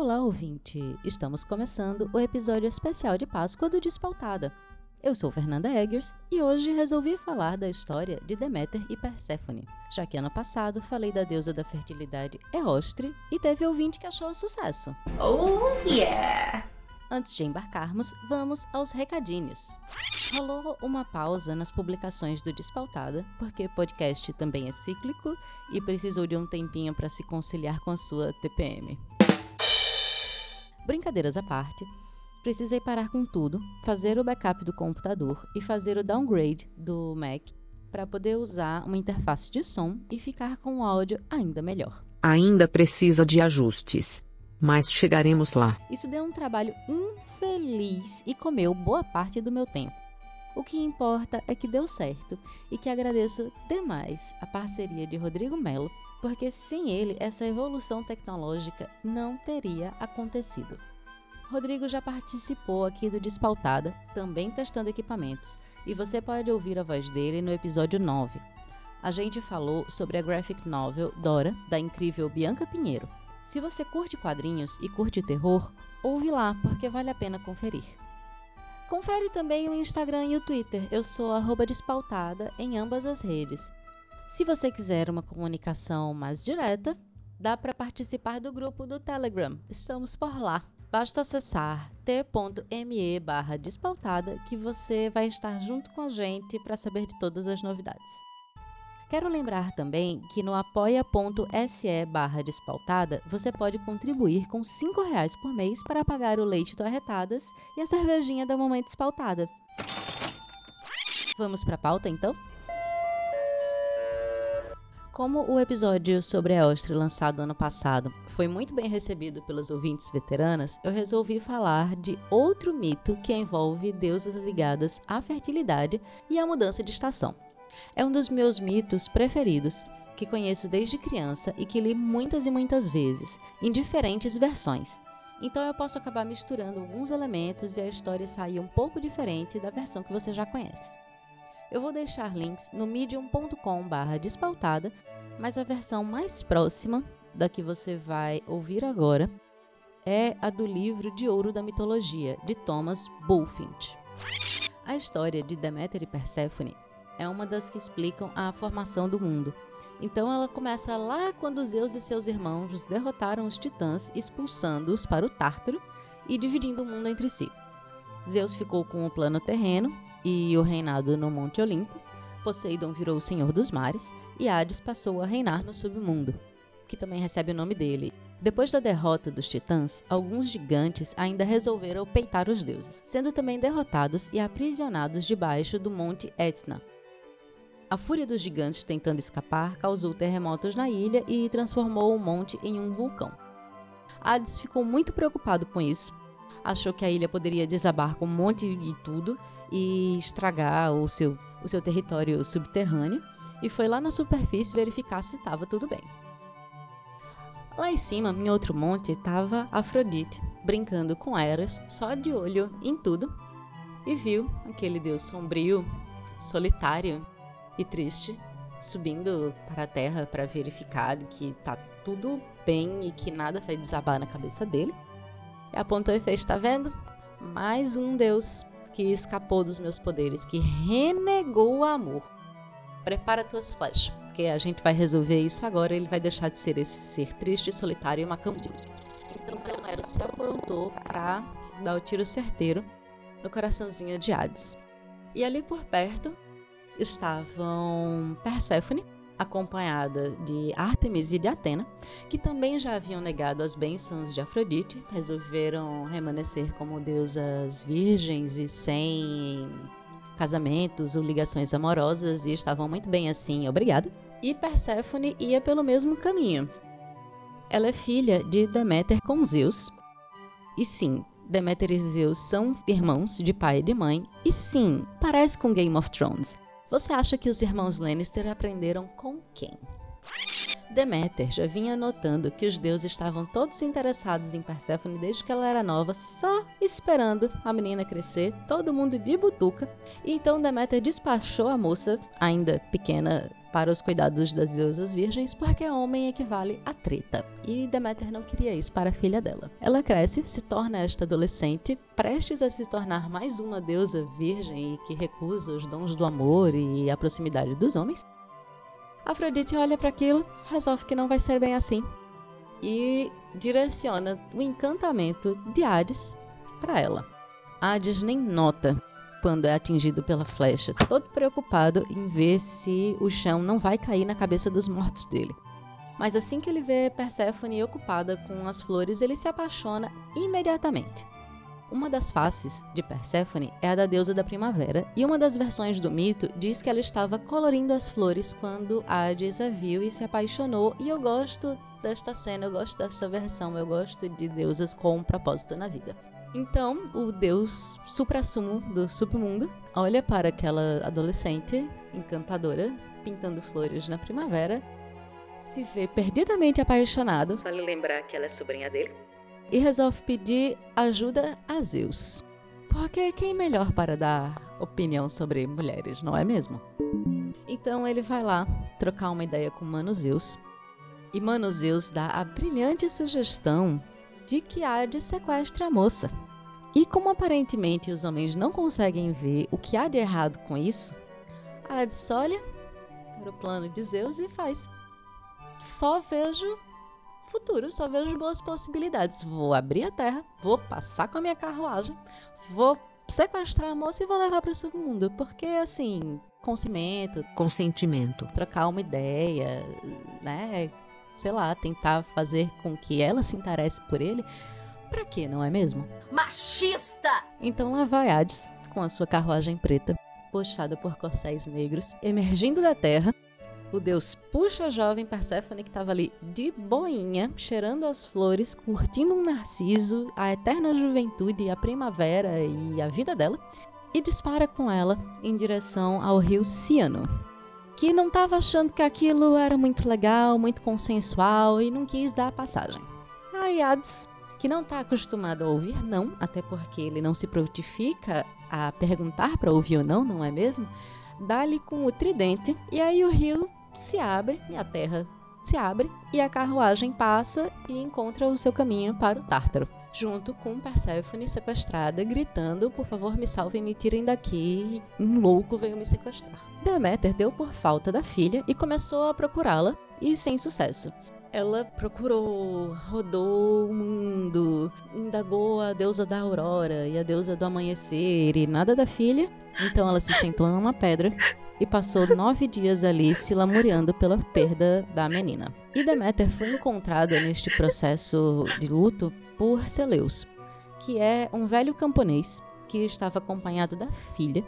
Olá, ouvinte! Estamos começando o episódio especial de Páscoa do Despautada. Eu sou Fernanda Eggers e hoje resolvi falar da história de Deméter e Perséfone, já que ano passado falei da deusa da fertilidade Eostre e teve ouvinte que achou sucesso. Oh yeah! Antes de embarcarmos, vamos aos recadinhos. Rolou uma pausa nas publicações do Despautada, porque o podcast também é cíclico e precisou de um tempinho para se conciliar com a sua TPM. Brincadeiras à parte, precisei parar com tudo, fazer o backup do computador e fazer o downgrade do Mac para poder usar uma interface de som e ficar com o áudio ainda melhor. Ainda precisa de ajustes. Mas chegaremos lá. Isso deu um trabalho infeliz e comeu boa parte do meu tempo. O que importa é que deu certo e que agradeço demais a parceria de Rodrigo Melo, porque sem ele essa evolução tecnológica não teria acontecido. Rodrigo já participou aqui do Despautada, também testando equipamentos, e você pode ouvir a voz dele no episódio 9. A gente falou sobre a graphic novel Dora, da incrível Bianca Pinheiro. Se você curte quadrinhos e curte terror, ouve lá, porque vale a pena conferir. Confere também o Instagram e o Twitter. Eu sou despautada em ambas as redes. Se você quiser uma comunicação mais direta, dá para participar do grupo do Telegram. Estamos por lá. Basta acessar t.me barra despautada que você vai estar junto com a gente para saber de todas as novidades. Quero lembrar também que no apoia.se barra despautada você pode contribuir com R$ reais por mês para pagar o leite do Arretadas e a cervejinha da Mamãe Despautada. Vamos para a pauta então? Como o episódio sobre a Ostre lançado ano passado foi muito bem recebido pelas ouvintes veteranas, eu resolvi falar de outro mito que envolve deusas ligadas à fertilidade e à mudança de estação. É um dos meus mitos preferidos, que conheço desde criança e que li muitas e muitas vezes, em diferentes versões. Então eu posso acabar misturando alguns elementos e a história sair um pouco diferente da versão que você já conhece. Eu vou deixar links no medium.com/barra despautada, mas a versão mais próxima da que você vai ouvir agora é a do livro de ouro da mitologia, de Thomas Bulfinch. A história de Deméter e Perséfone é uma das que explicam a formação do mundo. Então ela começa lá quando Zeus e seus irmãos derrotaram os titãs, expulsando-os para o Tártaro e dividindo o mundo entre si. Zeus ficou com o plano terreno e o reinado no Monte Olimpo. Poseidon virou o senhor dos mares e Hades passou a reinar no submundo, que também recebe o nome dele. Depois da derrota dos titãs, alguns gigantes ainda resolveram peitar os deuses, sendo também derrotados e aprisionados debaixo do Monte Etna, a fúria dos gigantes tentando escapar causou terremotos na ilha e transformou o monte em um vulcão. Hades ficou muito preocupado com isso. Achou que a ilha poderia desabar com um monte de tudo e estragar o seu, o seu território subterrâneo e foi lá na superfície verificar se estava tudo bem. Lá em cima, em outro monte, estava Afrodite, brincando com Eros, só de olho em tudo, e viu aquele deus sombrio, solitário, e triste, subindo para a terra para verificar que tá tudo bem e que nada vai desabar na cabeça dele. E apontou e fez: Tá vendo? Mais um Deus que escapou dos meus poderes, que renegou o amor. Prepara tuas flechas, porque a gente vai resolver isso agora. Ele vai deixar de ser esse ser triste, solitário e de Então, Homero se aprontou para dar o tiro certeiro no coraçãozinho de Hades. E ali por perto, estavam Perséfone, acompanhada de Ártemis e de Atena, que também já haviam negado as bênçãos de Afrodite, resolveram remanescer como deusas virgens e sem casamentos ou ligações amorosas e estavam muito bem assim, obrigada. E Perséfone ia pelo mesmo caminho. Ela é filha de Deméter com Zeus. E sim, Deméter e Zeus são irmãos de pai e de mãe. E sim, parece com Game of Thrones. Você acha que os irmãos Lannister aprenderam com quem? Deméter já vinha notando que os deuses estavam todos interessados em Perséfone desde que ela era nova, só esperando a menina crescer, todo mundo de butuca. E então Deméter despachou a moça, ainda pequena, para os cuidados das deusas virgens, porque homem equivale a treta. E Deméter não queria isso para a filha dela. Ela cresce, se torna esta adolescente, prestes a se tornar mais uma deusa virgem e que recusa os dons do amor e a proximidade dos homens. Afrodite olha para aquilo, resolve que não vai ser bem assim e direciona o encantamento de Hades para ela. Hades nem nota quando é atingido pela flecha, todo preocupado em ver se o chão não vai cair na cabeça dos mortos dele. Mas assim que ele vê Perséfone ocupada com as flores, ele se apaixona imediatamente. Uma das faces de Perséfone é a da deusa da primavera, e uma das versões do mito diz que ela estava colorindo as flores quando Hades a viu e se apaixonou, e eu gosto desta cena, eu gosto desta versão, eu gosto de deusas com um propósito na vida. Então, o deus suprassumo do submundo olha para aquela adolescente encantadora pintando flores na primavera, se vê perdidamente apaixonado. Vale lembrar que ela é sobrinha dele e resolve pedir ajuda a Zeus. Porque quem melhor para dar opinião sobre mulheres, não é mesmo? Então ele vai lá trocar uma ideia com Mano Zeus. E Mano Zeus dá a brilhante sugestão de que Hades sequestre a moça. E como aparentemente os homens não conseguem ver o que há de errado com isso, Hades olha para o plano de Zeus e faz. Só vejo futuro, só vejo boas possibilidades. Vou abrir a terra, vou passar com a minha carruagem, vou sequestrar a moça e vou levar para o submundo. Porque, assim, consentimento. Consentimento. Trocar uma ideia, né? Sei lá, tentar fazer com que ela se interesse por ele. Pra quê, não é mesmo? Machista! Então lá vai Hades, com a sua carruagem preta, puxada por corcéis negros, emergindo da terra o deus puxa a jovem Perséfone que estava ali de boinha, cheirando as flores, curtindo um narciso, a eterna juventude, a primavera e a vida dela, e dispara com ela em direção ao rio Ciano, que não estava achando que aquilo era muito legal, muito consensual e não quis dar a passagem. Aí Hades, que não está acostumado a ouvir não, até porque ele não se prontifica a perguntar para ouvir ou não, não é mesmo? Dá-lhe com o tridente e aí o rio se abre e a terra se abre e a carruagem passa e encontra o seu caminho para o Tártaro, junto com Perséfone sequestrada, gritando: "Por favor, me salvem, me tirem daqui, um louco veio me sequestrar". Deméter deu por falta da filha e começou a procurá-la, e sem sucesso. Ela procurou, rodou o mundo, indagou a deusa da aurora e a deusa do amanhecer e nada da filha. Então ela se sentou numa pedra e passou nove dias ali se lamuriando pela perda da menina. E Deméter foi encontrada neste processo de luto por Celeus, que é um velho camponês que estava acompanhado da filha,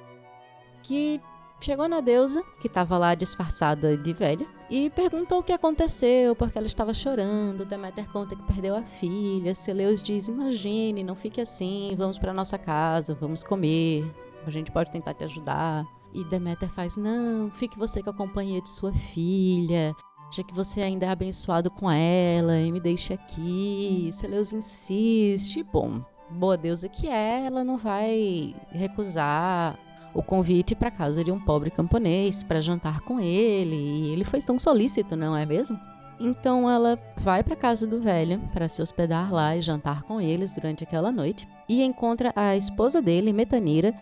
que chegou na deusa, que estava lá disfarçada de velha, e perguntou o que aconteceu, porque ela estava chorando. Deméter conta que perdeu a filha. Celeus diz: Imagine, não fique assim, vamos para nossa casa, vamos comer, a gente pode tentar te ajudar. E Deméter faz: Não, fique você com a companhia de sua filha. Já que você ainda é abençoado com ela e me deixe aqui. Celeus insiste. Bom, boa deusa que é, ela não vai recusar o convite para casa de um pobre camponês para jantar com ele. E ele foi tão solícito, não é mesmo? Então ela vai para casa do velho para se hospedar lá e jantar com eles durante aquela noite e encontra a esposa dele, Metanira,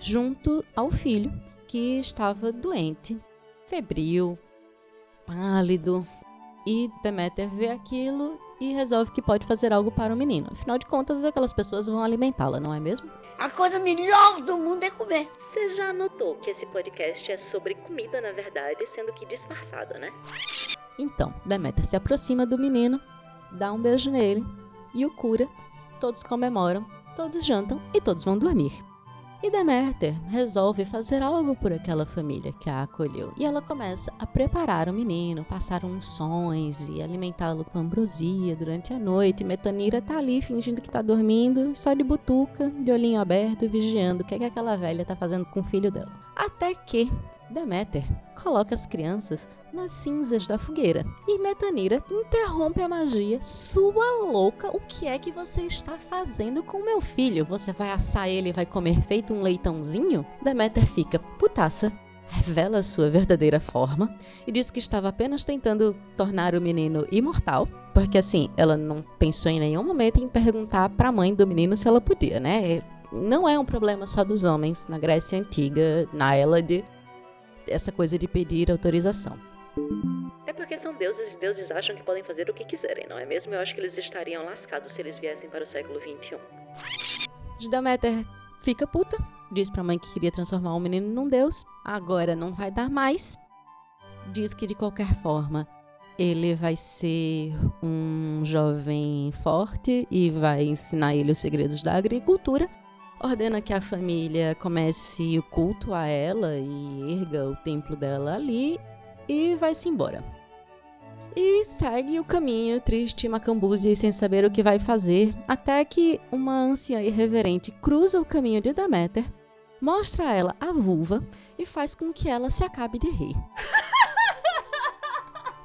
junto ao filho que estava doente, febril, pálido. E Deméter vê aquilo e resolve que pode fazer algo para o menino. Afinal de contas, aquelas pessoas vão alimentá-la, não é mesmo? A coisa melhor do mundo é comer. Você já notou que esse podcast é sobre comida, na verdade, sendo que disfarçada, né? Então, Deméter se aproxima do menino, dá um beijo nele e o cura. Todos comemoram, todos jantam e todos vão dormir. E Deméter resolve fazer algo por aquela família que a acolheu. E ela começa a preparar o menino, passar unções e alimentá-lo com ambrosia durante a noite. E Metanira tá ali fingindo que tá dormindo, só de butuca, de olhinho aberto, vigiando o que, é que aquela velha tá fazendo com o filho dela. Até que Deméter coloca as crianças nas cinzas da fogueira e Metanira interrompe a magia. Sua louca, o que é que você está fazendo com meu filho? Você vai assar ele e vai comer feito um leitãozinho? Deméter fica putaça, revela sua verdadeira forma e diz que estava apenas tentando tornar o menino imortal, porque assim, ela não pensou em nenhum momento em perguntar para a mãe do menino se ela podia, né? Não é um problema só dos homens na Grécia Antiga, na Hélade, essa coisa de pedir autorização. É porque são deuses e deuses acham que podem fazer o que quiserem, não é mesmo? Eu acho que eles estariam lascados se eles viessem para o século XXI. Deméter fica puta, diz pra mãe que queria transformar o menino num deus, agora não vai dar mais. Diz que de qualquer forma ele vai ser um jovem forte e vai ensinar ele os segredos da agricultura ordena que a família comece o culto a ela e erga o templo dela ali e vai-se embora. E segue o caminho triste, macambuzi sem saber o que vai fazer, até que uma anciã irreverente cruza o caminho de Deméter, mostra a ela a vulva e faz com que ela se acabe de rir.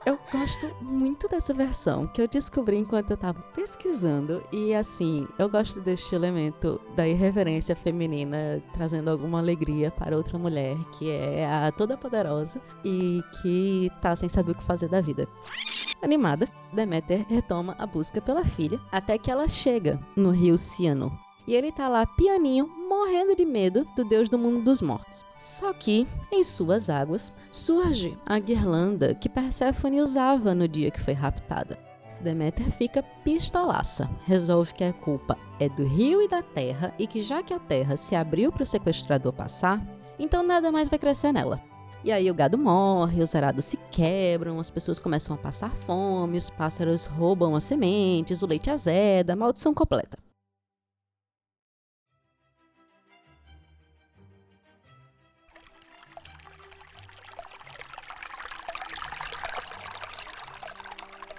Eu gosto muito dessa versão que eu descobri enquanto eu tava pesquisando. E assim, eu gosto deste elemento da irreverência feminina trazendo alguma alegria para outra mulher que é a toda poderosa e que tá sem saber o que fazer da vida. Animada, Deméter retoma a busca pela filha até que ela chega no rio Ciano, e ele tá lá pianinho, morrendo de medo do deus do mundo dos mortos. Só que, em suas águas, surge a guirlanda que Perséfone usava no dia que foi raptada. Deméter fica pistolaça, resolve que a culpa é do rio e da terra e que já que a terra se abriu para o sequestrador passar, então nada mais vai crescer nela. E aí o gado morre, os arados se quebram, as pessoas começam a passar fome, os pássaros roubam as sementes, o leite azeda, maldição completa.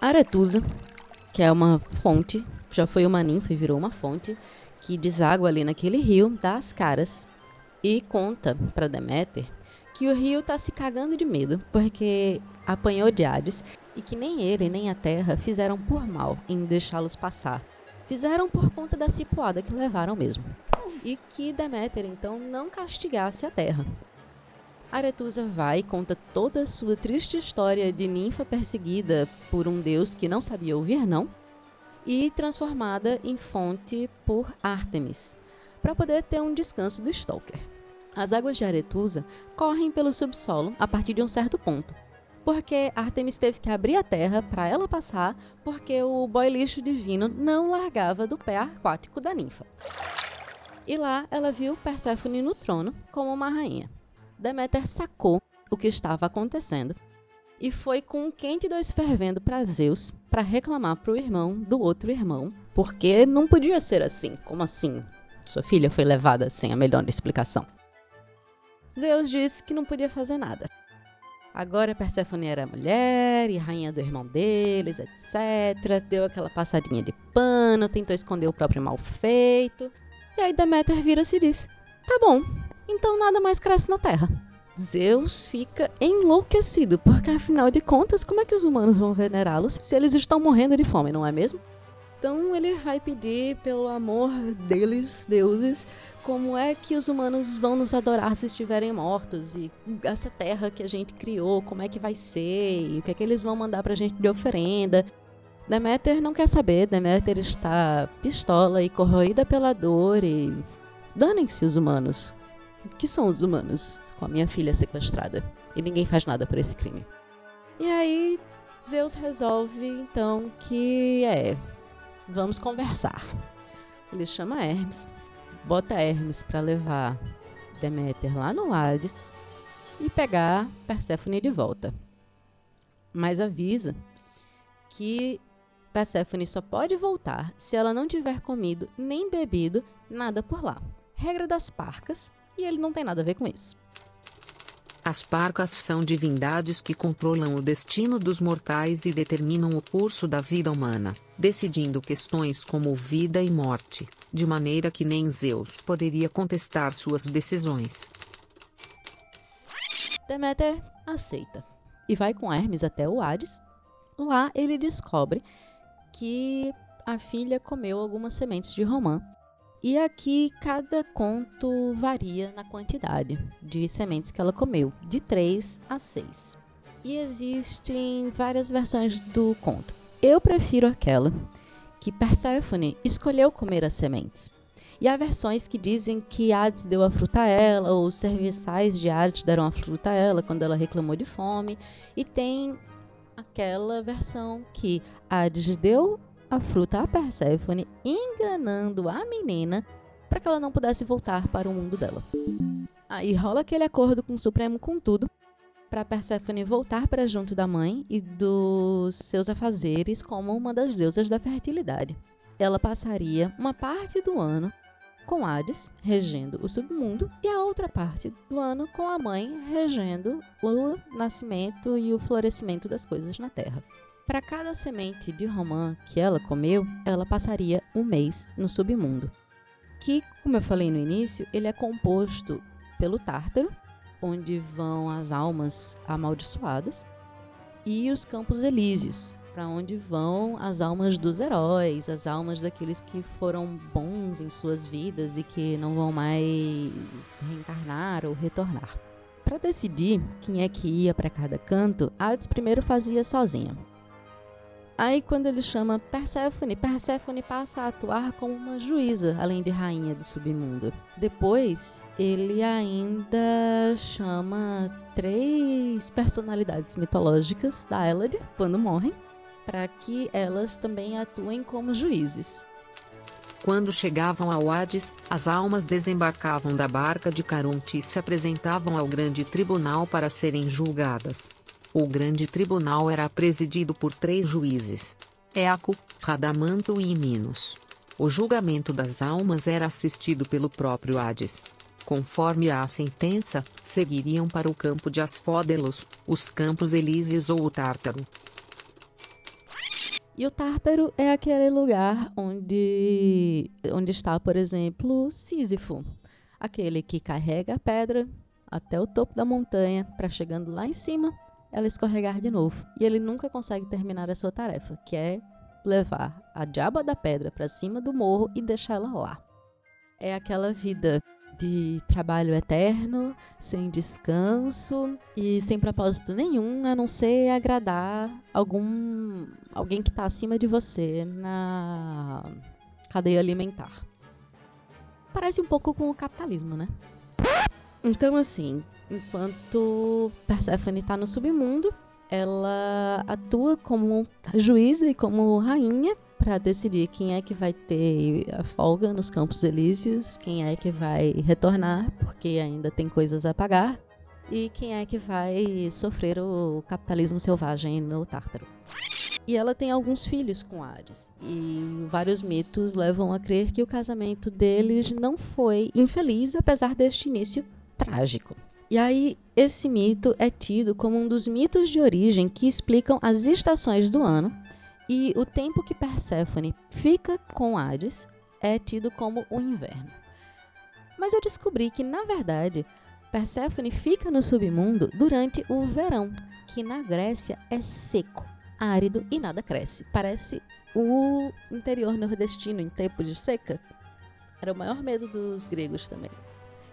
Aretusa, que é uma fonte, já foi uma ninfa e virou uma fonte, que deságua ali naquele rio, dá as caras e conta para Deméter que o rio tá se cagando de medo porque apanhou de Hades e que nem ele nem a terra fizeram por mal em deixá-los passar. Fizeram por conta da cipuada que levaram mesmo. E que Deméter então não castigasse a terra, Aretusa vai e conta toda a sua triste história de ninfa perseguida por um deus que não sabia ouvir não e transformada em fonte por Artemis, para poder ter um descanso do Stalker. As águas de Aretusa correm pelo subsolo a partir de um certo ponto, porque Artemis teve que abrir a terra para ela passar, porque o boy lixo divino não largava do pé aquático da ninfa. E lá ela viu Perséfone no trono como uma rainha. Deméter sacou o que estava acontecendo e foi com um quente dois fervendo para Zeus para reclamar para o irmão do outro irmão, porque não podia ser assim. Como assim? Sua filha foi levada sem a melhor explicação. Zeus disse que não podia fazer nada. Agora Perséfone era mulher e rainha do irmão deles, etc. Deu aquela passadinha de pano, tentou esconder o próprio mal feito. E aí Deméter vira-se e diz: Tá bom, então nada mais cresce na Terra. Zeus fica enlouquecido, porque afinal de contas, como é que os humanos vão venerá-los se eles estão morrendo de fome, não é mesmo? Então ele vai pedir pelo amor deles, deuses, como é que os humanos vão nos adorar se estiverem mortos e essa terra que a gente criou, como é que vai ser, e o que é que eles vão mandar pra gente de oferenda. Deméter não quer saber, Deméter está pistola e corroída pela dor e danem-se os humanos que são os humanos com a minha filha sequestrada. E ninguém faz nada por esse crime. E aí, Zeus resolve então que é. Vamos conversar. Ele chama Hermes, bota Hermes para levar Deméter lá no Hades e pegar Perséfone de volta. Mas avisa que Perséfone só pode voltar se ela não tiver comido nem bebido nada por lá. Regra das parcas, e ele não tem nada a ver com isso. As parcas são divindades que controlam o destino dos mortais e determinam o curso da vida humana, decidindo questões como vida e morte, de maneira que nem Zeus poderia contestar suas decisões. Deméter aceita e vai com Hermes até o Hades. Lá ele descobre que a filha comeu algumas sementes de romã. E aqui cada conto varia na quantidade de sementes que ela comeu, de 3 a 6. E existem várias versões do conto. Eu prefiro aquela que Perséfone escolheu comer as sementes. E há versões que dizem que Hades deu a fruta a ela, ou os serviçais de Hades deram a fruta a ela quando ela reclamou de fome. E tem aquela versão que Hades deu a fruta a Perséfone, enganando a menina para que ela não pudesse voltar para o mundo dela. Aí rola aquele acordo com o Supremo com tudo, para Perséfone voltar para junto da mãe e dos seus afazeres como uma das deusas da fertilidade. Ela passaria uma parte do ano com Hades regendo o submundo e a outra parte do ano com a mãe regendo o nascimento e o florescimento das coisas na terra. Para cada semente de romã que ela comeu, ela passaria um mês no submundo, que, como eu falei no início, ele é composto pelo Tártaro, onde vão as almas amaldiçoadas, e os Campos Elíseos, para onde vão as almas dos heróis, as almas daqueles que foram bons em suas vidas e que não vão mais reencarnar ou retornar. Para decidir quem é que ia para cada canto, Hades primeiro fazia sozinha. Aí quando ele chama Perséfone, Perséfone passa a atuar como uma juíza, além de rainha do submundo. Depois, ele ainda chama três personalidades mitológicas da Elad, quando morrem, para que elas também atuem como juízes. Quando chegavam ao Hades, as almas desembarcavam da barca de Caronte e se apresentavam ao grande tribunal para serem julgadas. O grande tribunal era presidido por três juízes: Eaco, Radamanto e Minos. O julgamento das almas era assistido pelo próprio Hades. Conforme a sentença, seguiriam para o campo de Asfódelos, os campos Elíseos ou o Tártaro. E o Tártaro é aquele lugar onde, onde está, por exemplo, Sísifo, aquele que carrega a pedra até o topo da montanha para chegando lá em cima ela escorregar de novo. E ele nunca consegue terminar a sua tarefa, que é levar a diaba da pedra para cima do morro e deixá-la lá. É aquela vida de trabalho eterno, sem descanso e sem propósito nenhum, a não ser agradar algum alguém que está acima de você na cadeia alimentar. Parece um pouco com o capitalismo, né? Então, assim, enquanto Persephone está no submundo, ela atua como juíza e como rainha para decidir quem é que vai ter a folga nos Campos Elíseos, quem é que vai retornar, porque ainda tem coisas a pagar, e quem é que vai sofrer o capitalismo selvagem no Tártaro. E ela tem alguns filhos com Ares. E vários mitos levam a crer que o casamento deles não foi infeliz, apesar deste início trágico. E aí, esse mito é tido como um dos mitos de origem que explicam as estações do ano, e o tempo que Perséfone fica com Hades é tido como o inverno. Mas eu descobri que, na verdade, Perséfone fica no submundo durante o verão, que na Grécia é seco, árido e nada cresce. Parece o interior nordestino em tempo de seca. Era o maior medo dos gregos também.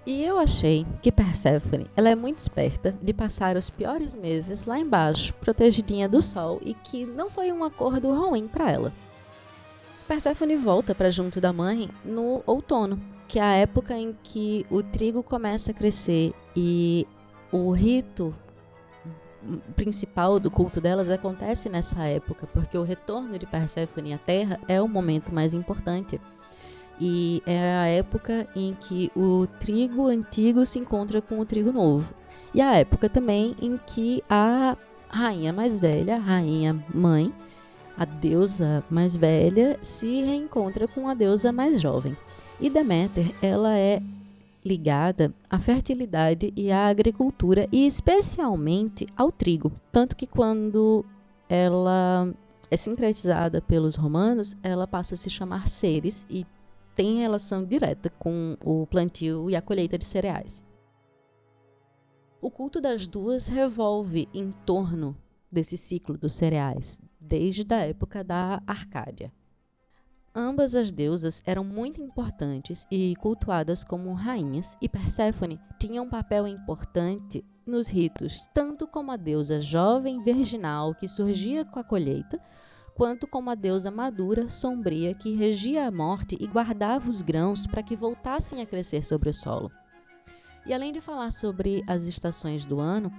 E eu achei que Persephone, ela é muito esperta de passar os piores meses lá embaixo, protegidinha do sol, e que não foi um acordo ruim para ela. Persephone volta para junto da mãe no outono, que é a época em que o trigo começa a crescer e o rito principal do culto delas acontece nessa época, porque o retorno de Perséfone à Terra é o momento mais importante. E é a época em que o trigo antigo se encontra com o trigo novo. E a época também em que a rainha mais velha, a rainha mãe, a deusa mais velha, se reencontra com a deusa mais jovem. E Deméter, ela é ligada à fertilidade e à agricultura e especialmente ao trigo, tanto que quando ela é sincretizada pelos romanos, ela passa a se chamar Ceres e tem relação direta com o plantio e a colheita de cereais. O culto das duas revolve em torno desse ciclo dos cereais, desde a época da Arcádia. Ambas as deusas eram muito importantes e cultuadas como rainhas, e Perséfone tinha um papel importante nos ritos, tanto como a deusa jovem virginal que surgia com a colheita, quanto como a deusa madura, sombria, que regia a morte e guardava os grãos para que voltassem a crescer sobre o solo. E além de falar sobre as estações do ano,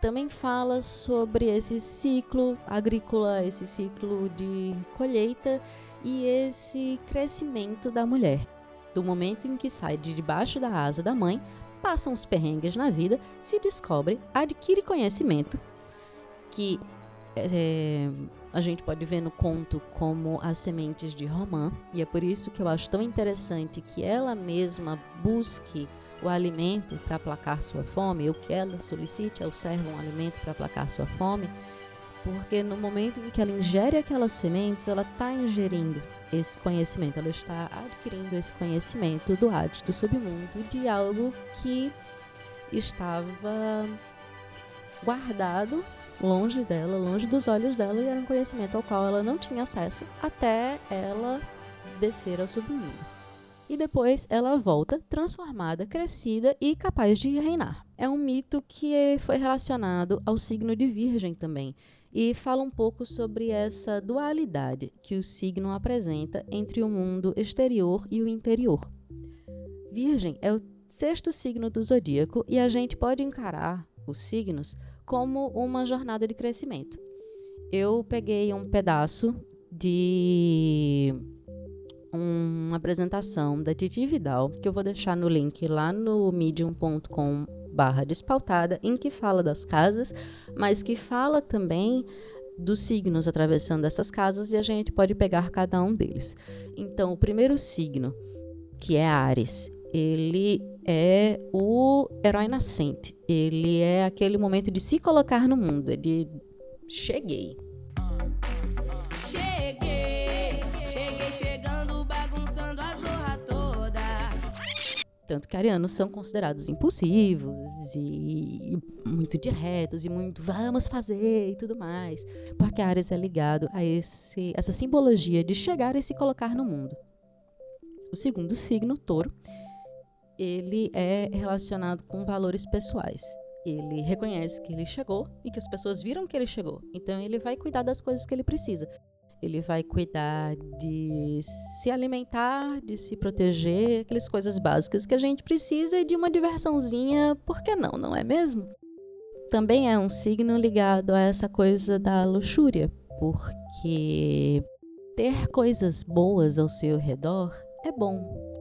também fala sobre esse ciclo agrícola, esse ciclo de colheita e esse crescimento da mulher. Do momento em que sai de debaixo da asa da mãe, passam os perrengues na vida, se descobre, adquire conhecimento, que é, a gente pode ver no conto como as sementes de romã, e é por isso que eu acho tão interessante que ela mesma busque o alimento para aplacar sua fome, ou que ela solicite ao servo um alimento para aplacar sua fome, porque no momento em que ela ingere aquelas sementes, ela está ingerindo esse conhecimento, ela está adquirindo esse conhecimento do do submundo, de algo que estava guardado longe dela, longe dos olhos dela, e era um conhecimento ao qual ela não tinha acesso até ela descer ao submundo e depois ela volta transformada, crescida e capaz de reinar. É um mito que foi relacionado ao signo de Virgem também e fala um pouco sobre essa dualidade que o signo apresenta entre o mundo exterior e o interior. Virgem é o sexto signo do zodíaco e a gente pode encarar os signos como uma jornada de crescimento. Eu peguei um pedaço de uma apresentação da Titi Vidal, que eu vou deixar no link lá no medium.com barra despautada, em que fala das casas, mas que fala também dos signos atravessando essas casas e a gente pode pegar cada um deles. Então, o primeiro signo, que é Ares, ele é o herói nascente. Ele é aquele momento de se colocar no mundo, de cheguei, Tanto que arianos são considerados impulsivos e muito diretos e muito vamos fazer e tudo mais. Porque Ares é ligado a esse, essa simbologia de chegar e se colocar no mundo. O segundo signo, touro, ele é relacionado com valores pessoais. Ele reconhece que ele chegou e que as pessoas viram que ele chegou. Então ele vai cuidar das coisas que ele precisa ele vai cuidar de se alimentar, de se proteger, aquelas coisas básicas que a gente precisa e de uma diversãozinha, por que não, não é mesmo? Também é um signo ligado a essa coisa da luxúria, porque ter coisas boas ao seu redor é bom.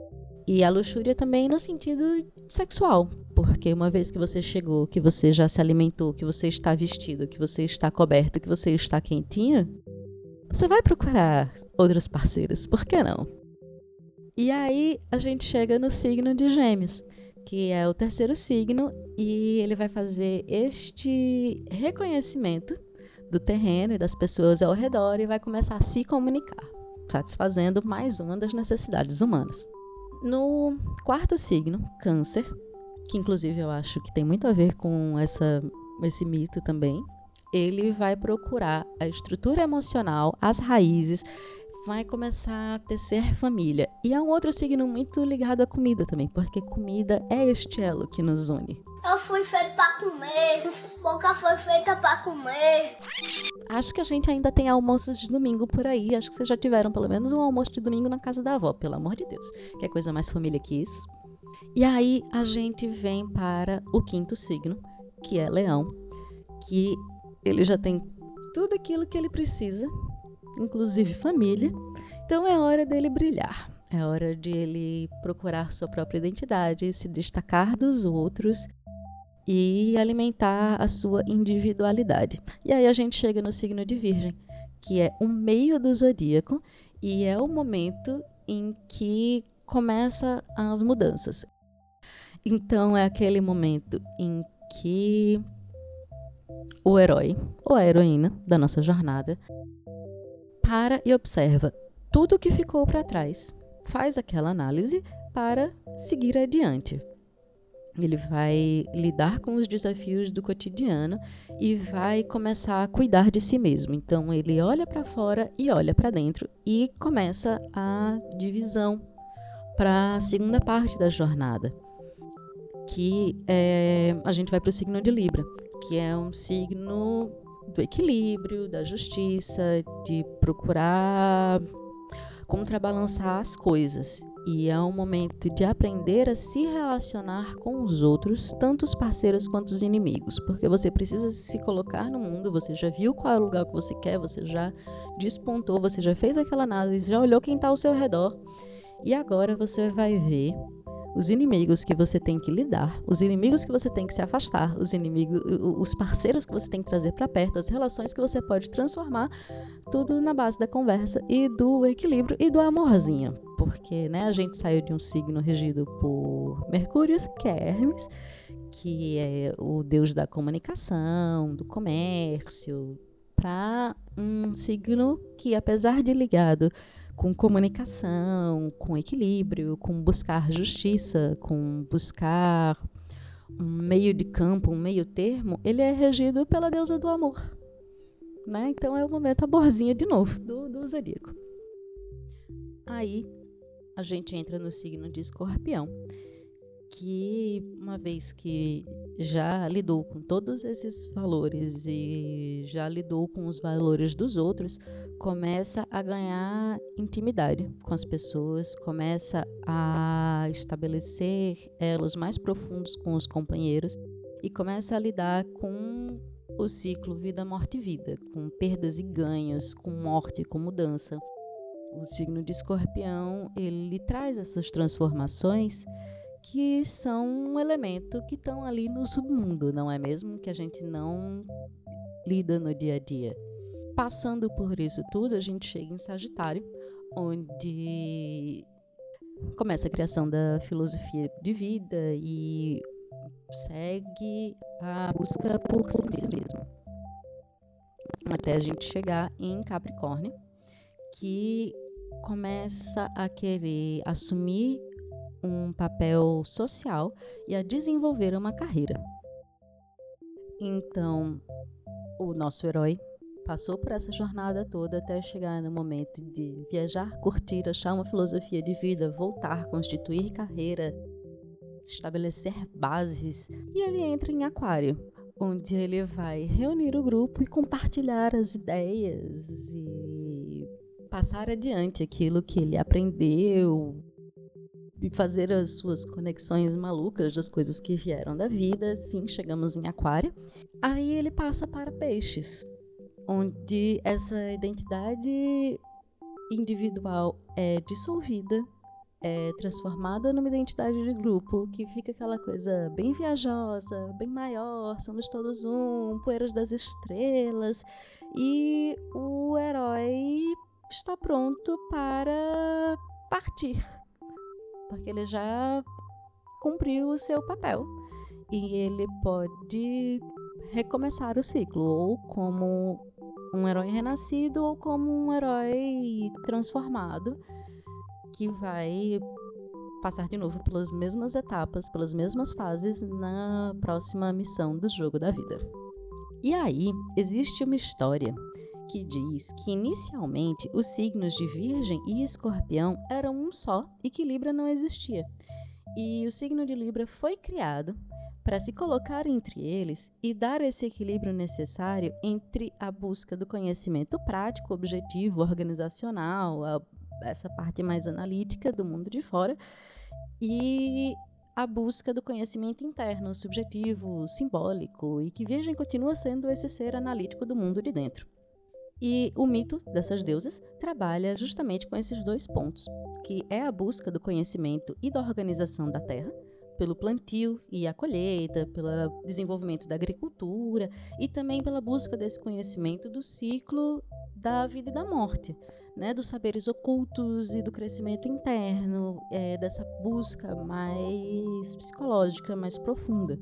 E a luxúria também no sentido sexual, porque uma vez que você chegou, que você já se alimentou, que você está vestido, que você está coberto, que você está quentinha, você vai procurar outros parceiros, por que não? E aí a gente chega no signo de Gêmeos, que é o terceiro signo, e ele vai fazer este reconhecimento do terreno e das pessoas ao redor e vai começar a se comunicar, satisfazendo mais uma das necessidades humanas. No quarto signo, Câncer, que inclusive eu acho que tem muito a ver com essa, esse mito também, ele vai procurar a estrutura emocional, as raízes, vai começar a tecer família. E é um outro signo muito ligado à comida também, porque comida é este elo que nos une. Eu fui feito para comer, boca foi feita para comer. Acho que a gente ainda tem almoços de domingo por aí. Acho que vocês já tiveram pelo menos um almoço de domingo na casa da avó, pelo amor de Deus. Que é coisa mais família que isso. E aí a gente vem para o quinto signo, que é Leão, que ele já tem tudo aquilo que ele precisa, inclusive família. Então é hora dele brilhar. É hora de ele procurar sua própria identidade, se destacar dos outros e alimentar a sua individualidade. E aí a gente chega no signo de Virgem, que é o meio do zodíaco e é o momento em que começa as mudanças. Então é aquele momento em que o herói ou a heroína da nossa jornada para e observa tudo o que ficou para trás, faz aquela análise para seguir adiante. Ele vai lidar com os desafios do cotidiano e vai começar a cuidar de si mesmo. Então ele olha para fora e olha para dentro e começa a divisão para a segunda parte da jornada, que é, a gente vai para o signo de Libra, que é um signo do equilíbrio, da justiça, de procurar contrabalançar as coisas. E é um momento de aprender a se relacionar com os outros, tanto os parceiros quanto os inimigos, porque você precisa se colocar no mundo, você já viu qual é o lugar que você quer, você já despontou, você já fez aquela análise, já olhou quem está ao seu redor. E agora você vai ver os inimigos que você tem que lidar, os inimigos que você tem que se afastar, os inimigos, os parceiros que você tem que trazer para perto, as relações que você pode transformar, tudo na base da conversa e do equilíbrio e do amorzinho, porque, né, a gente saiu de um signo regido por Mercúrio, que é Hermes, que é o deus da comunicação, do comércio, para um signo que, apesar de ligado com comunicação, com equilíbrio, com buscar justiça, com buscar um meio de campo, um meio termo, ele é regido pela deusa do amor. Né? Então é o momento amorzinha de novo do, do zodíaco. Aí a gente entra no signo de escorpião, que uma vez que já lidou com todos esses valores e já lidou com os valores dos outros, começa a ganhar intimidade com as pessoas, começa a estabelecer elos mais profundos com os companheiros e começa a lidar com o ciclo vida, morte vida, com perdas e ganhos, com morte, com mudança. O signo de Escorpião, ele traz essas transformações que são um elemento que estão ali no submundo, não é mesmo? Que a gente não lida no dia a dia. Passando por isso tudo, a gente chega em Sagitário, onde começa a criação da filosofia de vida e segue a busca por si mesmo. Até a gente chegar em Capricórnio, que começa a querer assumir um papel social e a desenvolver uma carreira. Então, o nosso herói passou por essa jornada toda até chegar no momento de viajar, curtir, achar uma filosofia de vida, voltar, constituir carreira, estabelecer bases, e ele entra em Aquário, onde ele vai reunir o grupo e compartilhar as ideias e passar adiante aquilo que ele aprendeu, e fazer as suas conexões malucas das coisas que vieram da vida. Sim, chegamos em Aquário. Aí ele passa para Peixes, onde essa identidade individual é dissolvida, é transformada numa identidade de grupo, que fica aquela coisa bem viajosa, bem maior, somos todos um, poeiras das estrelas, e o herói está pronto para partir porque ele já cumpriu o seu papel e ele pode recomeçar o ciclo, ou como um herói renascido, ou como um herói transformado que vai passar de novo pelas mesmas etapas, pelas mesmas fases na próxima missão do jogo da vida. E aí, existe uma história que diz que inicialmente os signos de Virgem e Escorpião eram um só e que Libra não existia. E o signo de Libra foi criado para se colocar entre eles e dar esse equilíbrio necessário entre a busca do conhecimento prático, objetivo, organizacional, a, essa parte mais analítica do mundo de fora, e a busca do conhecimento interno, subjetivo, simbólico, e que Virgem continua sendo esse ser analítico do mundo de dentro. E o mito dessas deusas trabalha justamente com esses dois pontos, que é a busca do conhecimento e da organização da terra, pelo plantio e a colheita, pelo desenvolvimento da agricultura e também pela busca desse conhecimento do ciclo da vida e da morte, né, dos saberes ocultos e do crescimento interno, é, dessa busca mais psicológica, mais profunda.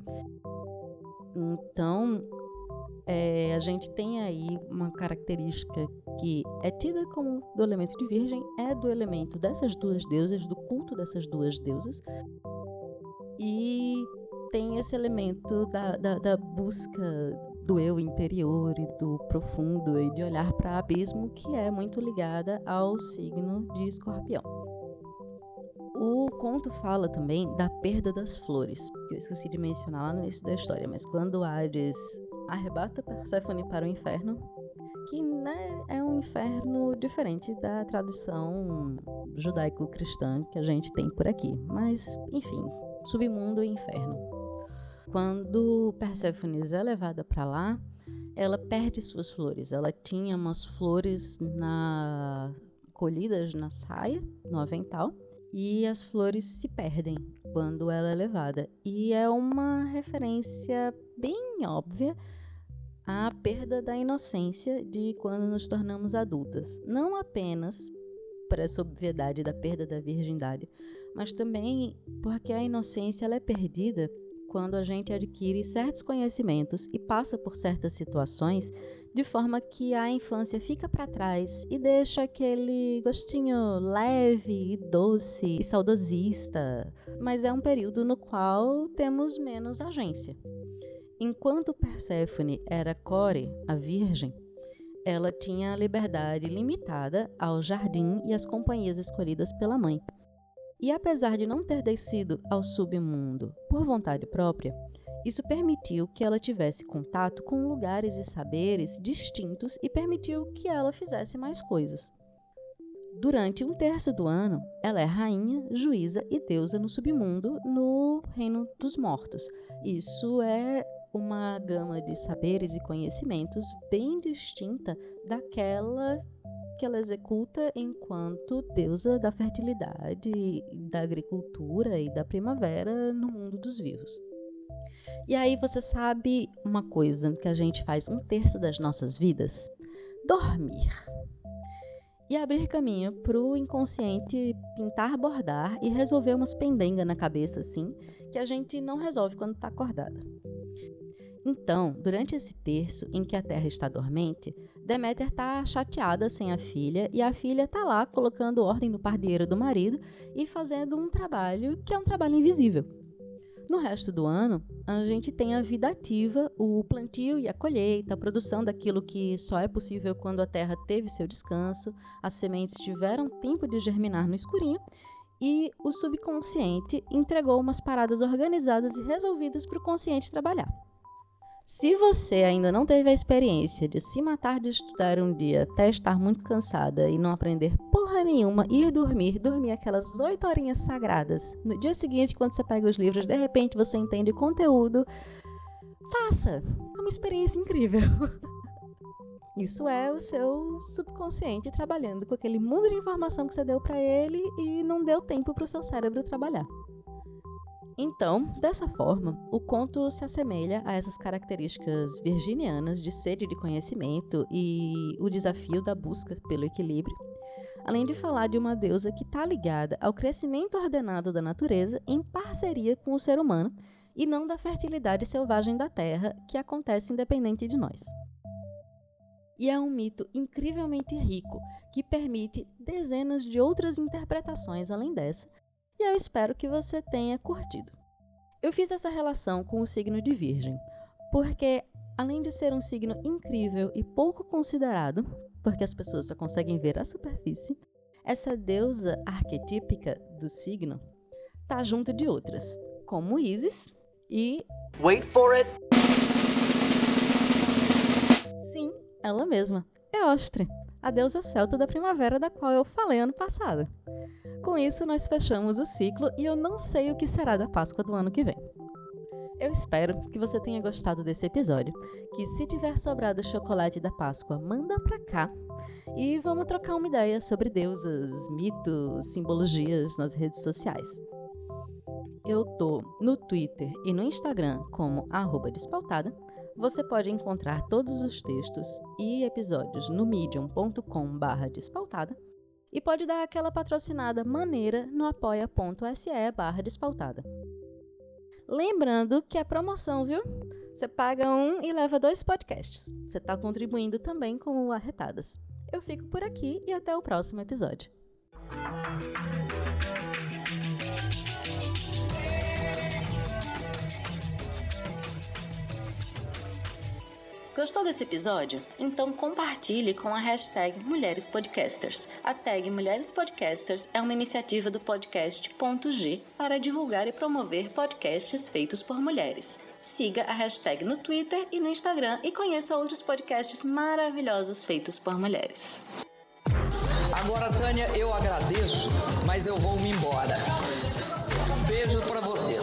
Então, é, a gente tem aí uma característica que é tida como do elemento de Virgem, é do elemento dessas duas deusas, do culto dessas duas deusas, e tem esse elemento da, da, da busca do eu interior e do profundo e de olhar para abismo que é muito ligada ao signo de escorpião. O conto fala também da perda das flores, que eu esqueci de mencionar lá no início da história, mas quando Hades arrebata Perséfone para o inferno, que né, é um inferno diferente da tradução judaico-cristã que a gente tem por aqui. Mas, enfim, submundo e inferno. Quando Perséfone é levada para lá, ela perde suas flores. Ela tinha umas flores na colhidas na saia, no avental, e as flores se perdem quando ela é levada. E é uma referência bem óbvia à perda da inocência de quando nos tornamos adultas. Não apenas por essa obviedade da perda da virgindade, mas também porque a inocência ela é perdida quando a gente adquire certos conhecimentos e passa por certas situações de forma que a infância fica para trás e deixa aquele gostinho leve e doce e saudosista, mas é um período no qual temos menos agência. Enquanto Perséfone era Core, a virgem, ela tinha liberdade limitada ao jardim e às companhias escolhidas pela mãe. E apesar de não ter descido ao submundo por vontade própria, isso permitiu que ela tivesse contato com lugares e saberes distintos e permitiu que ela fizesse mais coisas. Durante um terço do ano, ela é rainha, juíza e deusa no submundo, no reino dos mortos. Isso é uma gama de saberes e conhecimentos bem distinta daquela que ela executa enquanto deusa da fertilidade, da agricultura e da primavera no mundo dos vivos. E aí você sabe uma coisa que a gente faz um terço das nossas vidas? Dormir. E abrir caminho para o inconsciente pintar, bordar e resolver umas pendengas na cabeça assim, que a gente não resolve quando está acordada. Então, durante esse terço em que a Terra está dormente, Deméter está chateada sem a filha e a filha está lá colocando ordem no pardieiro do marido e fazendo um trabalho que é um trabalho invisível. No resto do ano, a gente tem a vida ativa, o plantio e a colheita, a produção daquilo que só é possível quando a terra teve seu descanso, as sementes tiveram tempo de germinar no escurinho e o subconsciente entregou umas paradas organizadas e resolvidas para o consciente trabalhar. Se você ainda não teve a experiência de se matar de estudar um dia até estar muito cansada e não aprender porra nenhuma, ir dormir, dormir aquelas oito horinhas sagradas, no dia seguinte, quando você pega os livros, de repente você entende o conteúdo, faça! É uma experiência incrível. Isso é o seu subconsciente trabalhando com aquele mundo de informação que você deu para ele e não deu tempo para o seu cérebro trabalhar. Então, dessa forma, o conto se assemelha a essas características virginianas de sede de conhecimento e o desafio da busca pelo equilíbrio, além de falar de uma deusa que está ligada ao crescimento ordenado da natureza em parceria com o ser humano e não da fertilidade selvagem da terra que acontece independente de nós. E é um mito incrivelmente rico que permite dezenas de outras interpretações além dessa, e eu espero que você tenha curtido. Eu fiz essa relação com o signo de Virgem, porque além de ser um signo incrível e pouco considerado, porque as pessoas só conseguem ver a superfície, essa deusa arquetípica do signo tá junto de outras, como Isis e Wait for it. Sim, ela mesma, Eostre, a deusa celta da primavera da qual eu falei ano passado. Com isso, nós fechamos o ciclo e eu não sei o que será da Páscoa do ano que vem. Eu espero que você tenha gostado desse episódio, que se tiver sobrado chocolate da Páscoa, manda pra cá e vamos trocar uma ideia sobre deusas, mitos, simbologias nas redes sociais. Eu tô no Twitter e no Instagram como despautada. Você pode encontrar todos os textos e episódios no medium.com/despautada e pode dar aquela patrocinada maneira no apoia.se barra despautada. Lembrando que é promoção, viu? Você paga um e leva dois podcasts. Você está contribuindo também com o Arretadas. Eu fico por aqui e até o próximo episódio. Gostou desse episódio? Então compartilhe com a hashtag Mulheres Podcasters. A tag Mulheres Podcasters é uma iniciativa do podcast Ponto G para divulgar e promover podcasts feitos por mulheres. Siga a hashtag no Twitter e no Instagram e conheça outros podcasts maravilhosos feitos por mulheres. Agora, Tânia, eu agradeço, mas eu vou me embora. Beijo para você